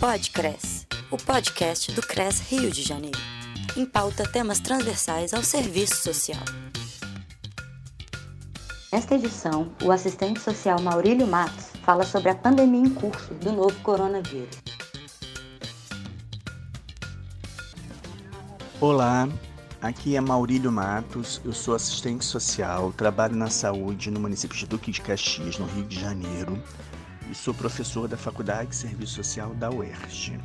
Podcres, o podcast do CRES Rio de Janeiro. Em pauta temas transversais ao serviço social. Nesta edição, o assistente social Maurílio Matos fala sobre a pandemia em curso do novo coronavírus. Olá, aqui é Maurílio Matos, eu sou assistente social, trabalho na saúde no município de Duque de Caxias, no Rio de Janeiro, e sou professor da Faculdade de Serviço Social da UERJ.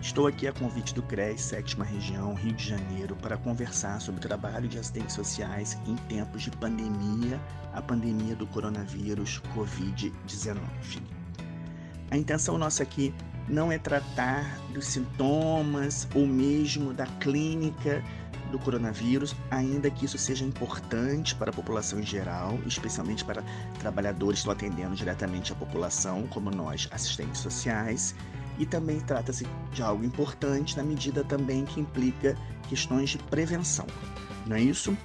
Estou aqui a convite do CRES, sétima região, Rio de Janeiro, para conversar sobre o trabalho de assistentes sociais em tempos de pandemia, a pandemia do coronavírus Covid-19. A intenção nossa aqui não é tratar dos sintomas ou mesmo da clínica do coronavírus, ainda que isso seja importante para a população em geral, especialmente para trabalhadores que estão atendendo diretamente a população, como nós, assistentes sociais, e também trata-se de algo importante na medida também que implica questões de prevenção. Não é isso?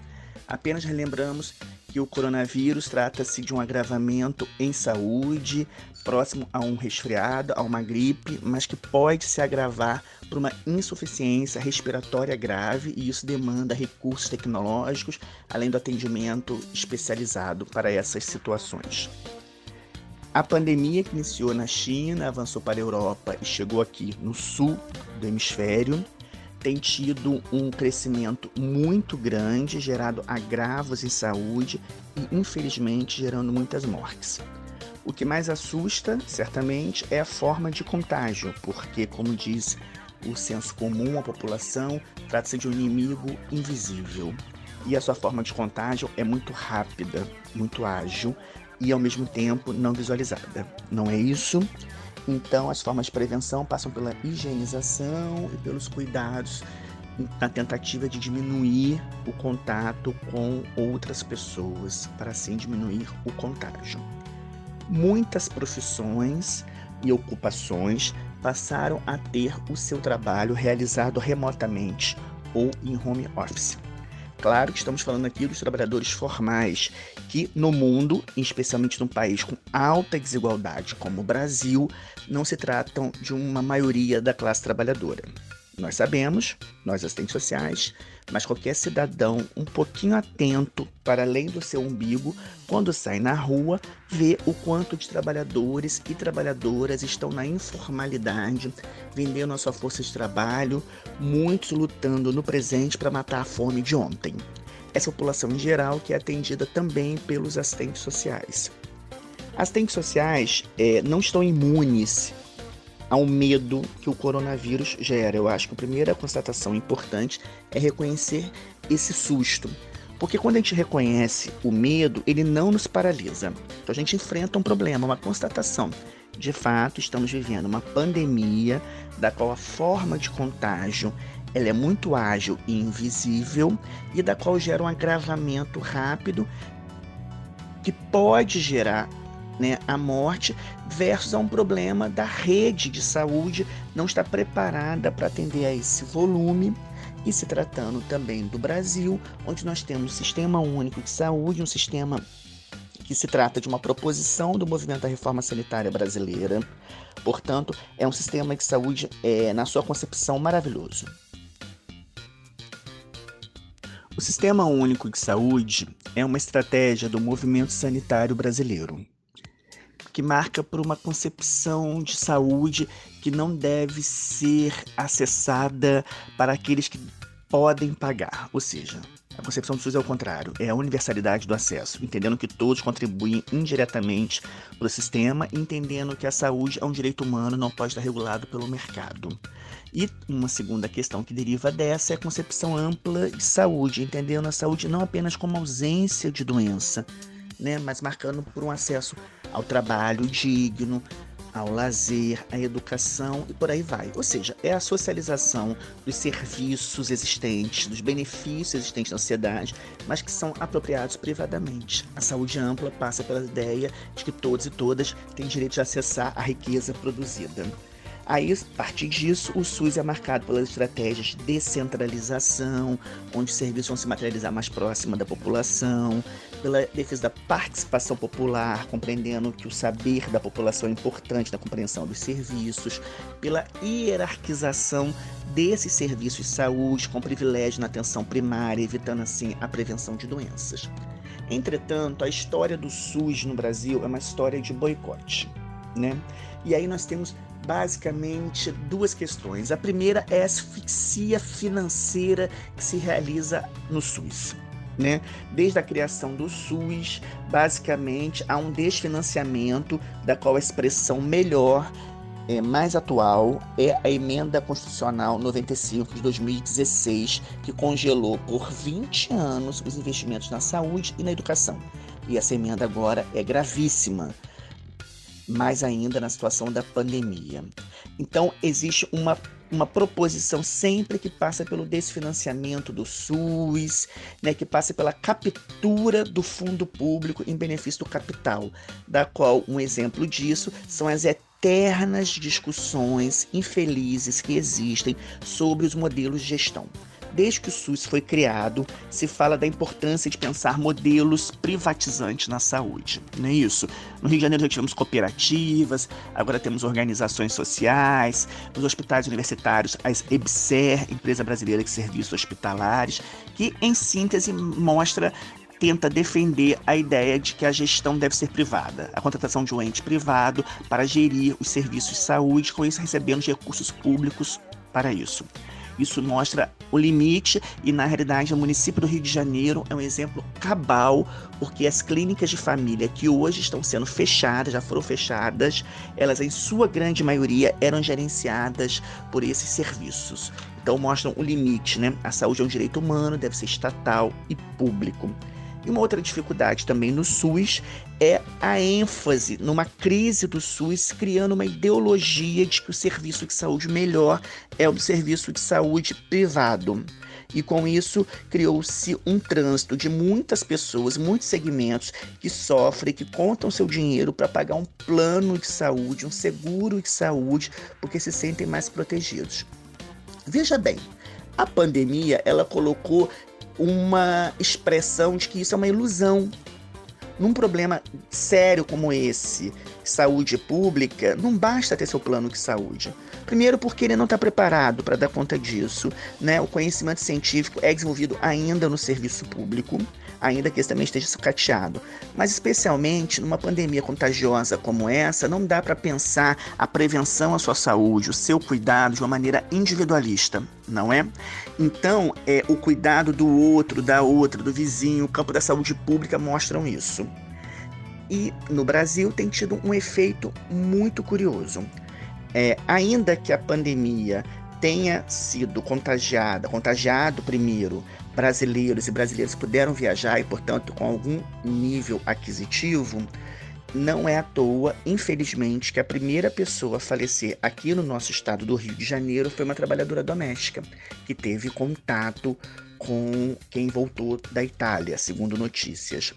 Apenas relembramos que o coronavírus trata-se de um agravamento em saúde, próximo a um resfriado, a uma gripe, mas que pode se agravar por uma insuficiência respiratória grave e isso demanda recursos tecnológicos, além do atendimento especializado para essas situações. A pandemia que iniciou na China, avançou para a Europa e chegou aqui no sul do hemisfério, tem tido um crescimento muito grande, gerado agravos em saúde e, infelizmente, gerando muitas mortes. O que mais assusta, certamente, é a forma de contágio, porque, como diz o senso comum à população, trata-se de um inimigo invisível. E a sua forma de contágio é muito rápida, muito ágil e, ao mesmo tempo, não visualizada. Não é isso? Então, as formas de prevenção passam pela higienização e pelos cuidados na tentativa de diminuir o contato com outras pessoas, para assim diminuir o contágio. Muitas profissões e ocupações passaram a ter o seu trabalho realizado remotamente ou em home office. Claro que estamos falando aqui dos trabalhadores formais, que no mundo, especialmente num país com alta desigualdade como o Brasil, não se tratam de uma maioria da classe trabalhadora. Nós sabemos, nós assistentes sociais, mas qualquer cidadão um pouquinho atento para além do seu umbigo, quando sai na rua, vê o quanto de trabalhadores e trabalhadoras estão na informalidade, vendendo a sua força de trabalho, muitos lutando no presente para matar a fome de ontem. Essa população em geral que é atendida também pelos assistentes sociais. Assistentes sociais é, não estão imunes ao medo que o coronavírus gera. Eu acho que a primeira constatação importante é reconhecer esse susto. Porque quando a gente reconhece o medo, ele não nos paralisa. Então a gente enfrenta um problema, uma constatação. De fato, estamos vivendo uma pandemia da qual a forma de contágio ela é muito ágil e invisível e da qual gera um agravamento rápido que pode gerar né, a morte, versus a um problema da rede de saúde não estar preparada para atender a esse volume. E se tratando também do Brasil, onde nós temos um sistema único de saúde, um sistema que se trata de uma proposição do movimento da reforma sanitária brasileira. Portanto, é um sistema de saúde, é, na sua concepção, maravilhoso. Sistema Único de Saúde é uma estratégia do movimento sanitário brasileiro que marca por uma concepção de saúde que não deve ser acessada para aqueles que podem pagar, ou seja, a concepção do SUS é o contrário, é a universalidade do acesso, entendendo que todos contribuem indiretamente para o sistema, entendendo que a saúde é um direito humano, não pode estar regulado pelo mercado. E uma segunda questão que deriva dessa é a concepção ampla de saúde, entendendo a saúde não apenas como ausência de doença, né, mas marcando por um acesso ao trabalho digno, ao lazer, à educação e por aí vai. Ou seja, é a socialização dos serviços existentes, dos benefícios existentes na sociedade, mas que são apropriados privadamente. A saúde ampla passa pela ideia de que todos e todas têm direito de acessar a riqueza produzida. Aí, a partir disso, o SUS é marcado pelas estratégias de descentralização, onde os serviços vão se materializar mais próximo da população, pela defesa da participação popular, compreendendo que o saber da população é importante na compreensão dos serviços, pela hierarquização desses serviços de saúde, com privilégio na atenção primária, evitando assim a prevenção de doenças. Entretanto, a história do SUS no Brasil é uma história de boicote, né? E aí nós temos basicamente duas questões. A primeira é a asfixia financeira que se realiza no SUS. Né? Desde a criação do SUS, basicamente há um desfinanciamento, da qual a expressão melhor, é, mais atual, é a emenda constitucional 95 de 2016, que congelou por 20 anos os investimentos na saúde e na educação. E essa emenda agora é gravíssima mais ainda na situação da pandemia. Então, existe uma, uma proposição sempre que passa pelo desfinanciamento do SUS, né, que passa pela captura do fundo público em benefício do capital, da qual um exemplo disso são as eternas discussões infelizes que existem sobre os modelos de gestão. Desde que o SUS foi criado, se fala da importância de pensar modelos privatizantes na saúde. Não é isso? No Rio de Janeiro já tivemos cooperativas, agora temos organizações sociais, nos hospitais universitários, as EBSER, Empresa Brasileira de Serviços Hospitalares, que em síntese mostra tenta defender a ideia de que a gestão deve ser privada, a contratação de um ente privado para gerir os serviços de saúde, com isso recebendo recursos públicos para isso. Isso mostra o limite e, na realidade, o município do Rio de Janeiro é um exemplo cabal, porque as clínicas de família que hoje estão sendo fechadas, já foram fechadas, elas, em sua grande maioria, eram gerenciadas por esses serviços. Então, mostram o limite, né? A saúde é um direito humano, deve ser estatal e público. E uma outra dificuldade também no SUS é a ênfase numa crise do SUS, criando uma ideologia de que o serviço de saúde melhor é o serviço de saúde privado. E com isso criou-se um trânsito de muitas pessoas, muitos segmentos que sofrem, que contam seu dinheiro para pagar um plano de saúde, um seguro de saúde, porque se sentem mais protegidos. Veja bem, a pandemia ela colocou uma expressão de que isso é uma ilusão. Num problema sério como esse, saúde pública, não basta ter seu plano de saúde. Primeiro, porque ele não está preparado para dar conta disso. Né? O conhecimento científico é desenvolvido ainda no serviço público, ainda que esse também esteja sucateado. Mas, especialmente numa pandemia contagiosa como essa, não dá para pensar a prevenção à sua saúde, o seu cuidado de uma maneira individualista, não é? Então, é, o cuidado do outro, da outra, do vizinho, o campo da saúde pública mostram isso. E no Brasil tem tido um efeito muito curioso. É, ainda que a pandemia tenha sido contagiada, contagiado primeiro brasileiros e brasileiras puderam viajar e, portanto, com algum nível aquisitivo, não é à toa, infelizmente, que a primeira pessoa a falecer aqui no nosso estado do Rio de Janeiro foi uma trabalhadora doméstica que teve contato com quem voltou da Itália, segundo notícias.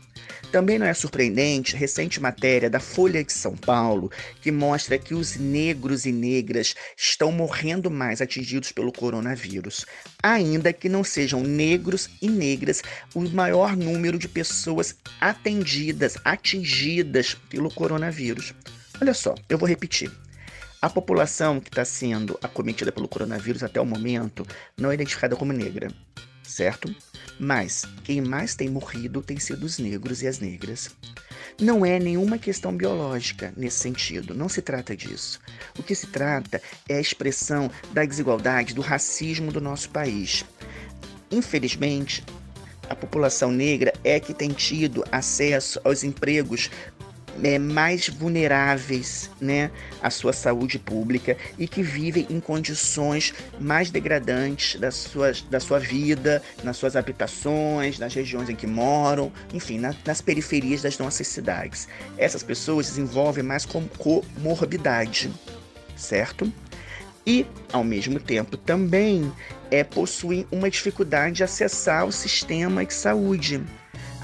Também não é surpreendente recente matéria da Folha de São Paulo que mostra que os negros e negras estão morrendo mais atingidos pelo coronavírus, ainda que não sejam negros e negras o maior número de pessoas atendidas, atingidas pelo coronavírus. Olha só, eu vou repetir. A população que está sendo acometida pelo coronavírus até o momento não é identificada como negra certo? Mas quem mais tem morrido tem sido os negros e as negras. Não é nenhuma questão biológica nesse sentido, não se trata disso. O que se trata é a expressão da desigualdade, do racismo do nosso país. Infelizmente, a população negra é que tem tido acesso aos empregos é, mais vulneráveis né, à sua saúde pública e que vivem em condições mais degradantes da sua, da sua vida, nas suas habitações, nas regiões em que moram, enfim, na, nas periferias das nossas cidades. Essas pessoas desenvolvem mais comorbidade, certo? E, ao mesmo tempo, também é, possuem uma dificuldade de acessar o sistema de saúde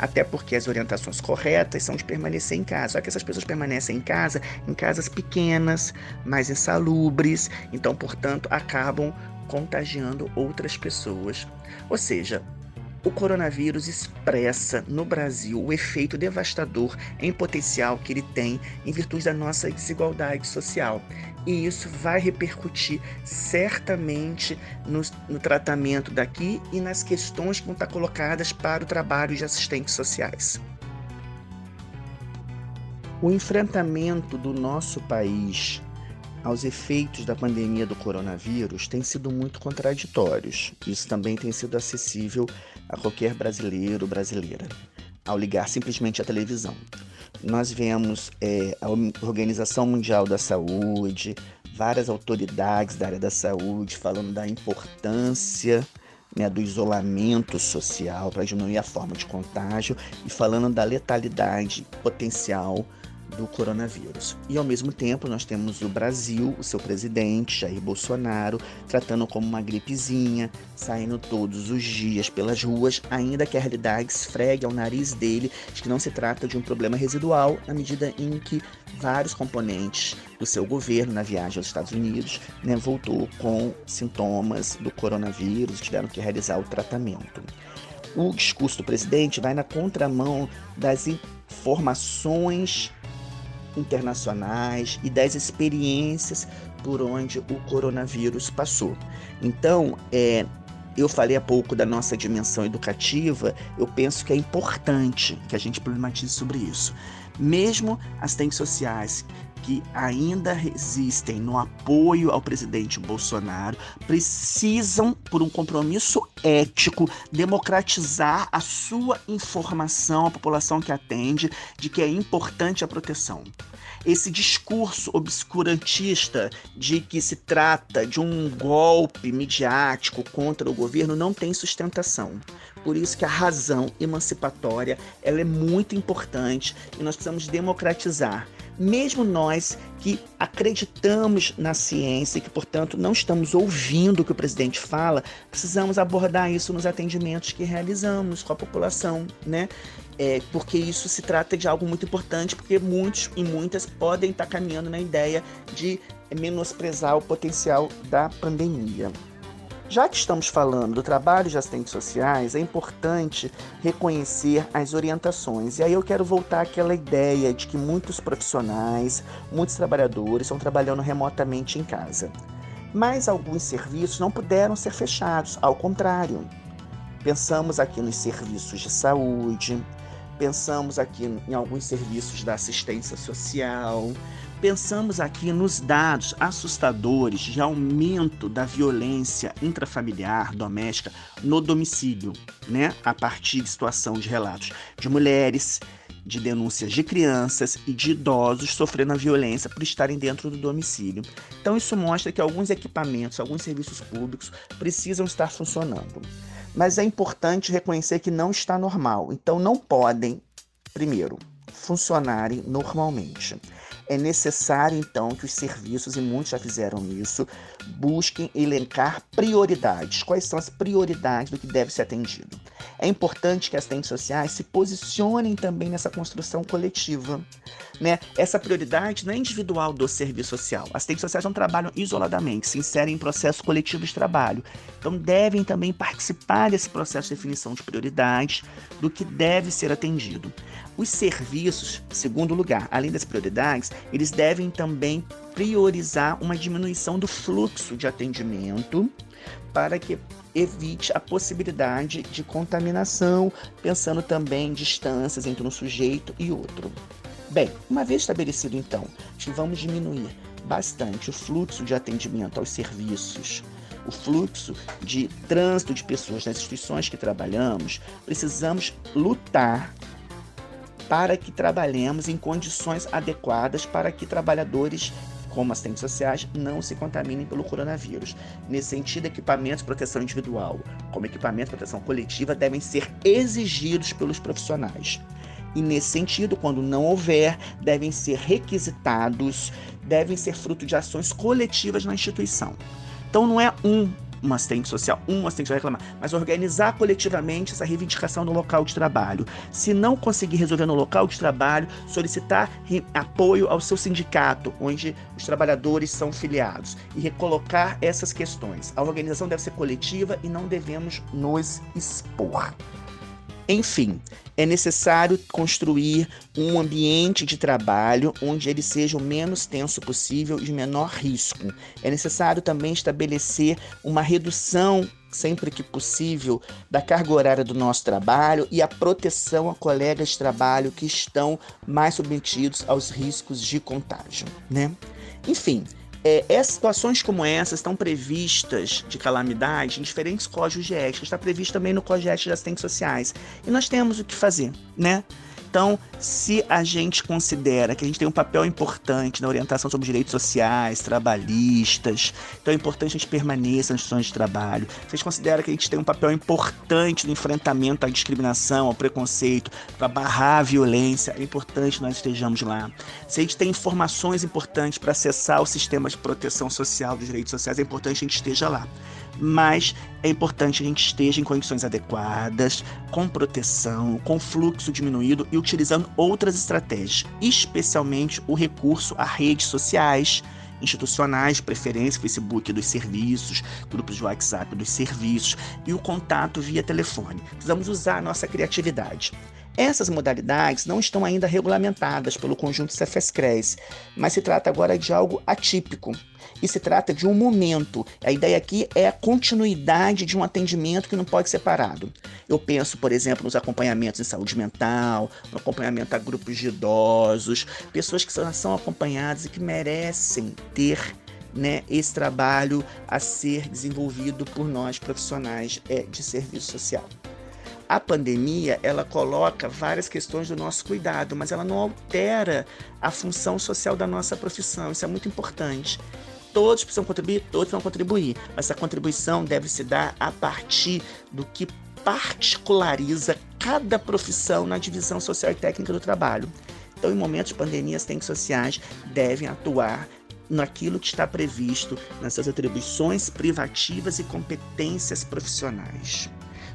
até porque as orientações corretas são de permanecer em casa. Só que essas pessoas permanecem em casa, em casas pequenas, mais insalubres, então, portanto, acabam contagiando outras pessoas. Ou seja, o coronavírus expressa no Brasil o efeito devastador em potencial que ele tem em virtude da nossa desigualdade social. E isso vai repercutir certamente no, no tratamento daqui e nas questões que vão estar colocadas para o trabalho de assistentes sociais. O enfrentamento do nosso país aos efeitos da pandemia do coronavírus têm sido muito contraditórios. Isso também tem sido acessível a qualquer brasileiro ou brasileira, ao ligar simplesmente a televisão. Nós vemos é, a Organização Mundial da Saúde, várias autoridades da área da saúde falando da importância né, do isolamento social para diminuir a forma de contágio e falando da letalidade potencial do coronavírus. E ao mesmo tempo nós temos o Brasil, o seu presidente Jair Bolsonaro, tratando como uma gripezinha, saindo todos os dias pelas ruas, ainda que a realidade esfregue ao nariz dele de que não se trata de um problema residual, na medida em que vários componentes do seu governo na viagem aos Estados Unidos né, voltou com sintomas do coronavírus, tiveram que realizar o tratamento. O discurso do presidente vai na contramão das informações internacionais e das experiências por onde o coronavírus passou. Então, é, eu falei há pouco da nossa dimensão educativa, eu penso que é importante que a gente problematize sobre isso. Mesmo assistentes sociais que ainda resistem no apoio ao presidente Bolsonaro precisam, por um compromisso ético, democratizar a sua informação à população que atende de que é importante a proteção. Esse discurso obscurantista de que se trata de um golpe midiático contra o governo não tem sustentação. Por isso que a razão emancipatória ela é muito importante e nós precisamos democratizar mesmo nós que acreditamos na ciência e que, portanto, não estamos ouvindo o que o presidente fala, precisamos abordar isso nos atendimentos que realizamos com a população, né? É, porque isso se trata de algo muito importante, porque muitos e muitas podem estar caminhando na ideia de menosprezar o potencial da pandemia. Já que estamos falando do trabalho de assistentes sociais, é importante reconhecer as orientações. E aí eu quero voltar àquela ideia de que muitos profissionais, muitos trabalhadores estão trabalhando remotamente em casa. Mas alguns serviços não puderam ser fechados, ao contrário. Pensamos aqui nos serviços de saúde, pensamos aqui em alguns serviços da assistência social, pensamos aqui nos dados assustadores de aumento da violência intrafamiliar doméstica no domicílio, né? A partir de situação de relatos de mulheres, de denúncias de crianças e de idosos sofrendo a violência por estarem dentro do domicílio. Então isso mostra que alguns equipamentos, alguns serviços públicos precisam estar funcionando. Mas é importante reconhecer que não está normal. Então não podem, primeiro, funcionarem normalmente. É necessário, então, que os serviços, e muitos já fizeram isso, busquem elencar prioridades. Quais são as prioridades do que deve ser atendido? É importante que as assistentes sociais se posicionem também nessa construção coletiva. Né? Essa prioridade não é individual do serviço social. As assistentes sociais não trabalham isoladamente, se inserem em processos coletivos de trabalho. Então, devem também participar desse processo de definição de prioridades, do que deve ser atendido. Os serviços, segundo lugar, além das prioridades, eles devem também priorizar uma diminuição do fluxo de atendimento para que evite a possibilidade de contaminação, pensando também em distâncias entre um sujeito e outro. Bem, uma vez estabelecido então que vamos diminuir bastante o fluxo de atendimento aos serviços, o fluxo de trânsito de pessoas nas instituições que trabalhamos, precisamos lutar para que trabalhemos em condições adequadas para que trabalhadores como assistentes sociais, não se contaminem pelo coronavírus. Nesse sentido, equipamentos de proteção individual, como equipamentos de proteção coletiva, devem ser exigidos pelos profissionais. E nesse sentido, quando não houver, devem ser requisitados, devem ser fruto de ações coletivas na instituição. Então não é um uma assistente social, um assistente vai reclamar, mas organizar coletivamente essa reivindicação no local de trabalho. Se não conseguir resolver no local de trabalho, solicitar apoio ao seu sindicato, onde os trabalhadores são filiados, e recolocar essas questões. A organização deve ser coletiva e não devemos nos expor. Enfim, é necessário construir um ambiente de trabalho onde ele seja o menos tenso possível e de menor risco. É necessário também estabelecer uma redução sempre que possível, da carga horária do nosso trabalho e a proteção a colegas de trabalho que estão mais submetidos aos riscos de contágio, né? Enfim, é, essas situações como essas estão previstas de calamidade em diferentes códigos de ética. Está previsto também no Código de Ética de Assistentes Sociais. E nós temos o que fazer, né? Então, se a gente considera que a gente tem um papel importante na orientação sobre direitos sociais, trabalhistas, então é importante que a gente permaneça nas instituições de trabalho. Se a gente considera que a gente tem um papel importante no enfrentamento à discriminação, ao preconceito, para barrar a violência, é importante que nós estejamos lá. Se a gente tem informações importantes para acessar o sistema de proteção social dos direitos sociais, é importante que a gente esteja lá mas é importante que a gente esteja em condições adequadas, com proteção, com fluxo diminuído e utilizando outras estratégias, especialmente o recurso a redes sociais institucionais, preferência Facebook dos serviços, grupos de WhatsApp dos serviços e o contato via telefone. Precisamos usar a nossa criatividade. Essas modalidades não estão ainda regulamentadas pelo conjunto Cefescres, mas se trata agora de algo atípico. E se trata de um momento. A ideia aqui é a continuidade de um atendimento que não pode ser parado. Eu penso, por exemplo, nos acompanhamentos em saúde mental, no acompanhamento a grupos de idosos, pessoas que são acompanhadas e que merecem ter né, esse trabalho a ser desenvolvido por nós profissionais é, de serviço social. A pandemia, ela coloca várias questões do nosso cuidado, mas ela não altera a função social da nossa profissão. Isso é muito importante. Todos precisam contribuir, todos vão contribuir, mas essa contribuição deve se dar a partir do que particulariza cada profissão na divisão social e técnica do trabalho. Então, em momentos de pandemia, as técnicas sociais devem atuar naquilo que está previsto nas suas atribuições privativas e competências profissionais.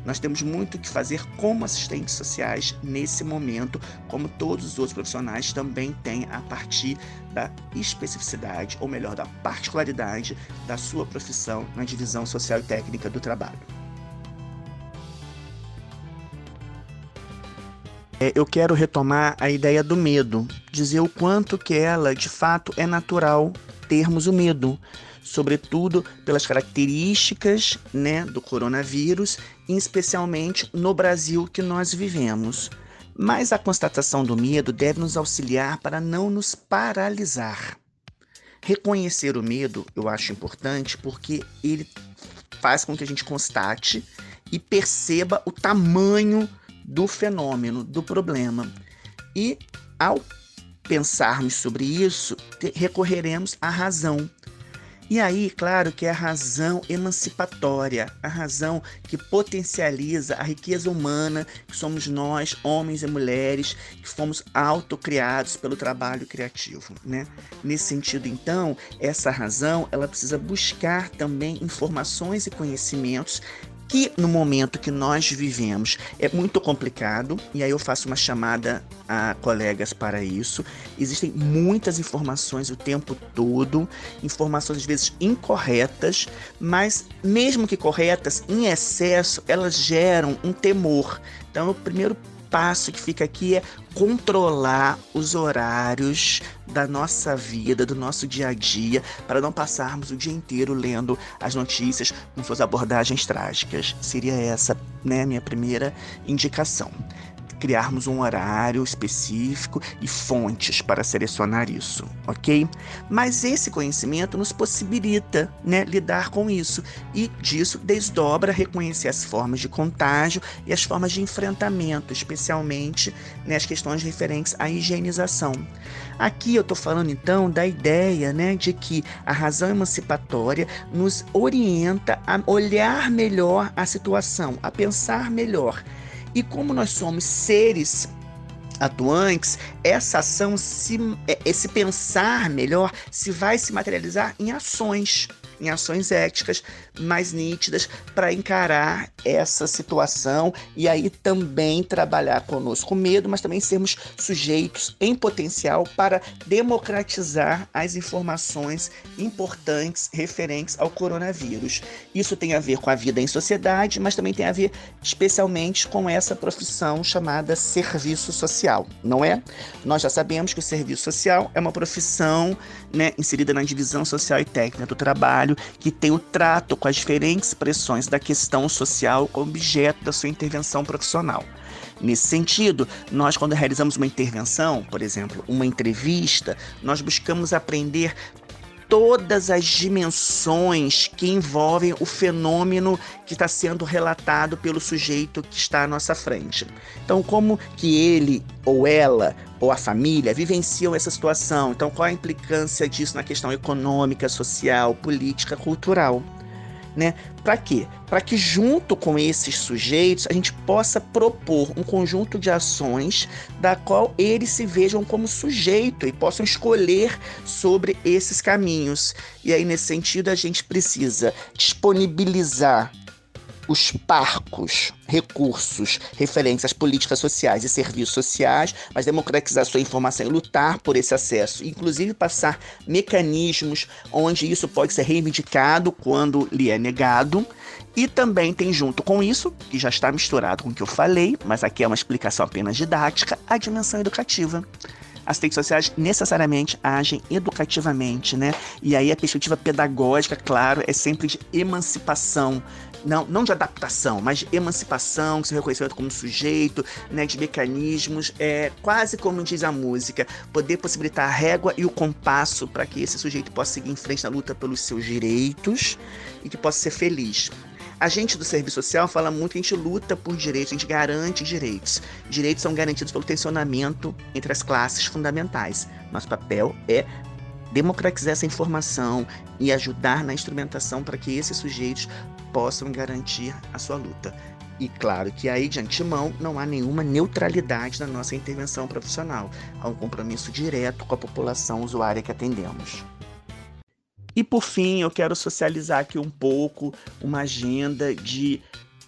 Nós temos muito que fazer como assistentes sociais nesse momento, como todos os outros profissionais também têm a partir da especificidade, ou melhor, da particularidade da sua profissão na divisão social e técnica do trabalho. É, eu quero retomar a ideia do medo, dizer o quanto que ela, de fato, é natural termos o medo sobretudo pelas características né, do coronavírus, especialmente no Brasil que nós vivemos. Mas a constatação do medo deve nos auxiliar para não nos paralisar. Reconhecer o medo eu acho importante porque ele faz com que a gente constate e perceba o tamanho do fenômeno, do problema. E ao pensarmos sobre isso, recorreremos à razão, e aí, claro que é a razão emancipatória, a razão que potencializa a riqueza humana que somos nós, homens e mulheres, que fomos autocriados pelo trabalho criativo, né? Nesse sentido, então, essa razão, ela precisa buscar também informações e conhecimentos que no momento que nós vivemos é muito complicado, e aí eu faço uma chamada a colegas para isso. Existem muitas informações o tempo todo, informações às vezes incorretas, mas mesmo que corretas, em excesso, elas geram um temor. Então, o primeiro passo que fica aqui é controlar os horários da nossa vida, do nosso dia a dia, para não passarmos o dia inteiro lendo as notícias com suas abordagens trágicas. Seria essa, né, minha primeira indicação criarmos um horário específico e fontes para selecionar isso, ok? Mas esse conhecimento nos possibilita né, lidar com isso e disso desdobra reconhecer as formas de contágio e as formas de enfrentamento, especialmente né, as questões referentes à higienização. Aqui eu estou falando então da ideia né, de que a razão emancipatória nos orienta a olhar melhor a situação, a pensar melhor e como nós somos seres atuantes, essa ação, se, é, esse pensar melhor, se vai se materializar em ações. Em ações éticas mais nítidas para encarar essa situação e aí também trabalhar conosco medo, mas também sermos sujeitos em potencial para democratizar as informações importantes referentes ao coronavírus. Isso tem a ver com a vida em sociedade, mas também tem a ver especialmente com essa profissão chamada serviço social, não é? Nós já sabemos que o serviço social é uma profissão né, inserida na divisão social e técnica do trabalho, que tem o trato com as diferentes expressões da questão social como objeto da sua intervenção profissional. Nesse sentido, nós, quando realizamos uma intervenção, por exemplo, uma entrevista, nós buscamos aprender todas as dimensões que envolvem o fenômeno que está sendo relatado pelo sujeito que está à nossa frente. Então, como que ele ou ela ou a família vivenciam essa situação? Então, qual a implicância disso na questão econômica, social, política, cultural? Né? Para quê? Para que junto com esses sujeitos a gente possa propor um conjunto de ações da qual eles se vejam como sujeito e possam escolher sobre esses caminhos. E aí nesse sentido a gente precisa disponibilizar os parcos recursos referentes às políticas sociais e serviços sociais, mas democratizar sua informação e lutar por esse acesso, inclusive passar mecanismos onde isso pode ser reivindicado quando lhe é negado. E também tem junto com isso, que já está misturado com o que eu falei, mas aqui é uma explicação apenas didática, a dimensão educativa as redes sociais necessariamente agem educativamente, né? E aí a perspectiva pedagógica, claro, é sempre de emancipação não, não de adaptação, mas de emancipação, seu reconhecimento como sujeito, né, de mecanismos, é quase como diz a música, poder possibilitar a régua e o compasso para que esse sujeito possa seguir em frente na luta pelos seus direitos e que possa ser feliz. A gente do serviço social fala muito que a gente luta por direitos, a gente garante direitos. Direitos são garantidos pelo tensionamento entre as classes fundamentais. Nosso papel é democratizar essa informação e ajudar na instrumentação para que esses sujeitos possam garantir a sua luta. E claro que aí, de antemão, não há nenhuma neutralidade na nossa intervenção profissional. Há um compromisso direto com a população usuária que atendemos. E por fim, eu quero socializar aqui um pouco uma agenda de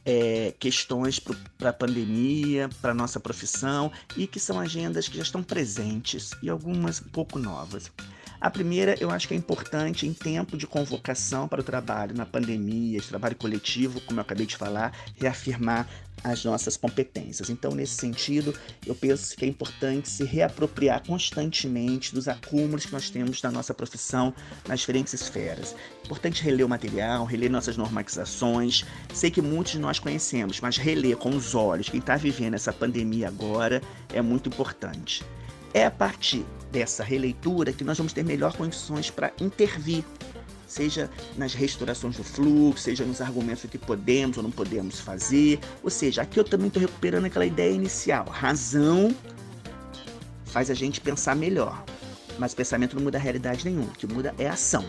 é, questões para a pandemia, para nossa profissão, e que são agendas que já estão presentes e algumas um pouco novas. A primeira, eu acho que é importante em tempo de convocação para o trabalho na pandemia, de trabalho coletivo, como eu acabei de falar, reafirmar as nossas competências. Então, nesse sentido, eu penso que é importante se reapropriar constantemente dos acúmulos que nós temos da nossa profissão nas diferentes esferas. Importante reler o material, reler nossas normatizações. Sei que muitos de nós conhecemos, mas reler com os olhos quem está vivendo essa pandemia agora é muito importante. É a partir dessa releitura que nós vamos ter melhor condições para intervir, seja nas restaurações do fluxo, seja nos argumentos que podemos ou não podemos fazer. Ou seja, aqui eu também estou recuperando aquela ideia inicial. Razão faz a gente pensar melhor, mas o pensamento não muda a realidade nenhuma. O que muda é a ação.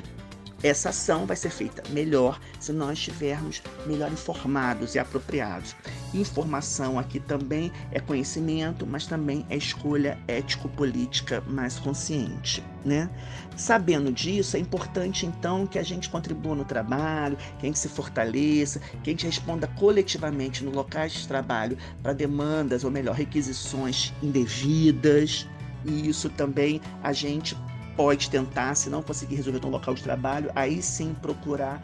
Essa ação vai ser feita melhor se nós estivermos melhor informados e apropriados. Informação aqui também é conhecimento, mas também é escolha ético-política mais consciente, né? Sabendo disso, é importante então que a gente contribua no trabalho, que a gente se fortaleça, que a gente responda coletivamente no locais de trabalho para demandas, ou melhor, requisições indevidas. E isso também a gente pode tentar, se não conseguir resolver no local de trabalho, aí sim procurar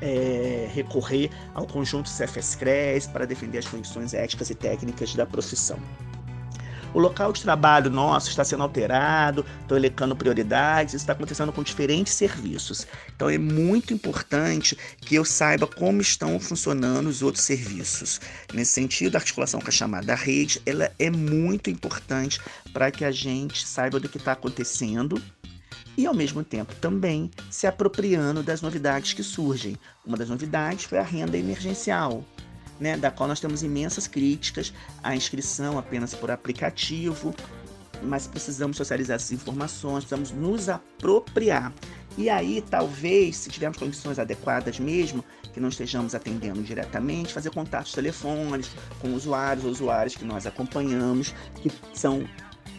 é, recorrer ao conjunto CFS-CRES para defender as condições éticas e técnicas da profissão. O local de trabalho nosso está sendo alterado, estou elencando prioridades, isso está acontecendo com diferentes serviços. Então é muito importante que eu saiba como estão funcionando os outros serviços. Nesse sentido, a articulação com a chamada rede, ela é muito importante para que a gente saiba do que está acontecendo e, ao mesmo tempo, também se apropriando das novidades que surgem. Uma das novidades foi a renda emergencial, né, da qual nós temos imensas críticas, a inscrição apenas por aplicativo, mas precisamos socializar essas informações, precisamos nos apropriar. E aí, talvez, se tivermos condições adequadas mesmo, que não estejamos atendendo diretamente, fazer contatos telefônicos com usuários usuários que nós acompanhamos, que são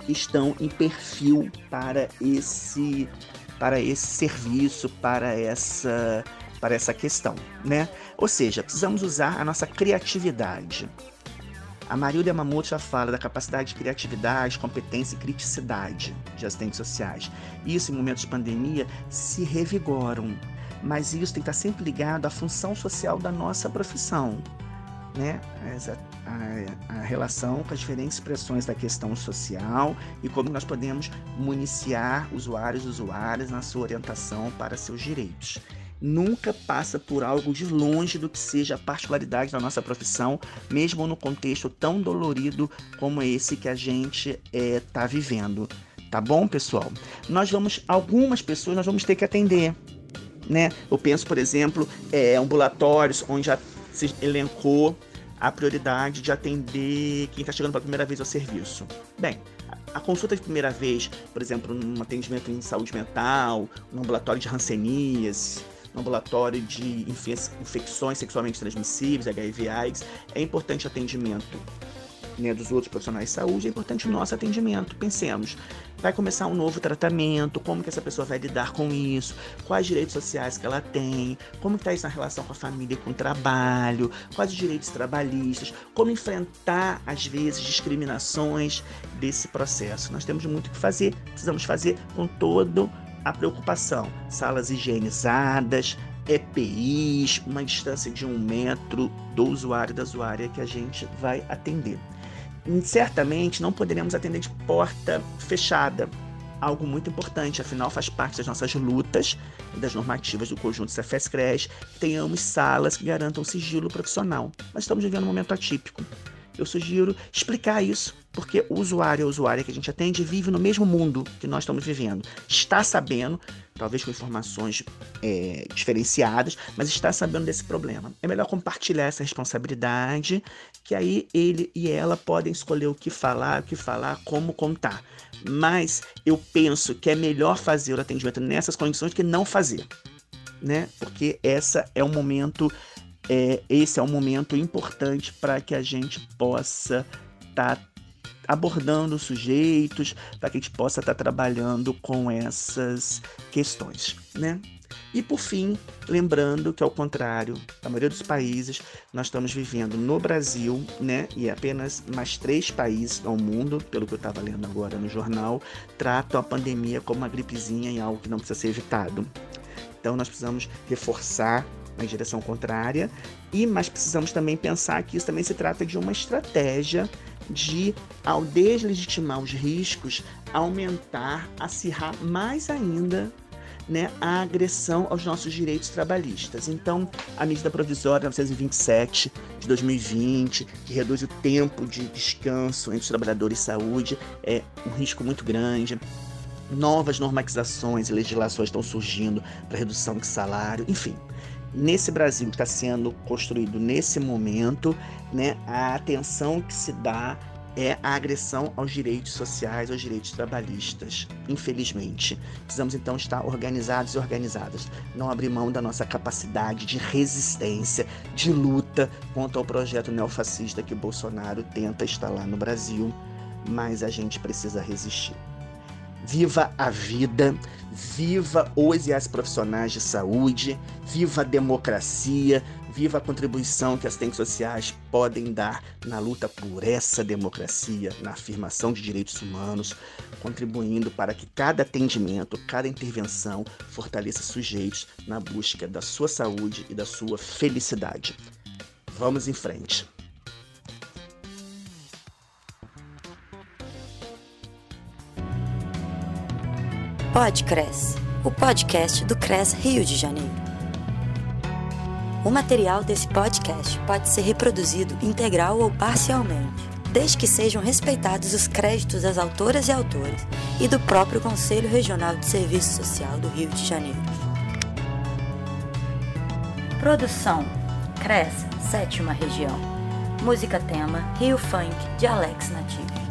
estão em perfil para esse para esse serviço, para essa para essa questão, né? Ou seja, precisamos usar a nossa criatividade. A Marília Yamamoto já fala da capacidade de criatividade, competência e criticidade de assistentes sociais. Isso, em momentos de pandemia, se revigoram. Mas isso tem que estar sempre ligado à função social da nossa profissão. Né? A, a, a relação com as diferentes expressões da questão social e como nós podemos municiar usuários e usuárias na sua orientação para seus direitos nunca passa por algo de longe do que seja a particularidade da nossa profissão, mesmo no contexto tão dolorido como esse que a gente está eh, é, vivendo. Tá bom, pessoal? Nós vamos, algumas pessoas nós vamos ter que atender. Né? Eu penso, por exemplo, é, ambulatórios onde já se elencou a prioridade de atender quem está chegando pela primeira vez ao serviço. Bem, a consulta de primeira vez, por exemplo, num atendimento em saúde mental, no ambulatório de rancenias, ambulatório de infecções sexualmente transmissíveis, HIV/AIDS, é importante atendimento né, dos outros profissionais de saúde, é importante o nosso atendimento. Pensemos, vai começar um novo tratamento, como que essa pessoa vai lidar com isso, quais direitos sociais que ela tem, como está isso na relação com a família e com o trabalho, quais os direitos trabalhistas, como enfrentar, às vezes, discriminações desse processo. Nós temos muito o que fazer, precisamos fazer com todo a preocupação: salas higienizadas, EPIs, uma distância de um metro do usuário da usuária que a gente vai atender. E, certamente não poderemos atender de porta fechada, algo muito importante, afinal faz parte das nossas lutas das normativas do conjunto Cefes-CRES que tenhamos salas que garantam sigilo profissional. Mas estamos vivendo um momento atípico eu sugiro explicar isso, porque o usuário a usuária que a gente atende vive no mesmo mundo que nós estamos vivendo. Está sabendo, talvez com informações é, diferenciadas, mas está sabendo desse problema. É melhor compartilhar essa responsabilidade, que aí ele e ela podem escolher o que falar, o que falar, como contar. Mas eu penso que é melhor fazer o atendimento nessas condições que não fazer. Né? Porque essa é um momento é, esse é um momento importante para que a gente possa estar tá abordando sujeitos, para que a gente possa estar tá trabalhando com essas questões, né? E por fim, lembrando que ao contrário da maioria dos países, nós estamos vivendo no Brasil, né, e apenas mais três países ao mundo, pelo que eu estava lendo agora no jornal, tratam a pandemia como uma gripezinha e algo que não precisa ser evitado. Então nós precisamos reforçar na direção contrária, e mas precisamos também pensar que isso também se trata de uma estratégia de, ao deslegitimar os riscos, aumentar, acirrar mais ainda né, a agressão aos nossos direitos trabalhistas. Então, a medida provisória 927 de 2020, que reduz o tempo de descanso entre os trabalhadores e saúde, é um risco muito grande. Novas normatizações e legislações estão surgindo para redução de salário, enfim nesse Brasil que está sendo construído nesse momento, né, a atenção que se dá é a agressão aos direitos sociais, aos direitos trabalhistas. Infelizmente, precisamos então estar organizados e organizadas, não abrir mão da nossa capacidade de resistência, de luta contra o projeto neofascista que Bolsonaro tenta instalar no Brasil, mas a gente precisa resistir. Viva a vida, viva os e as profissionais de saúde, viva a democracia, viva a contribuição que as assistentes sociais podem dar na luta por essa democracia, na afirmação de direitos humanos, contribuindo para que cada atendimento, cada intervenção fortaleça sujeitos na busca da sua saúde e da sua felicidade. Vamos em frente. Podcres, o podcast do CRES Rio de Janeiro. O material desse podcast pode ser reproduzido integral ou parcialmente, desde que sejam respeitados os créditos das autoras e autores e do próprio Conselho Regional de Serviço Social do Rio de Janeiro. Produção: CRES, sétima região. Música tema: Rio Funk, de Alex Nativo.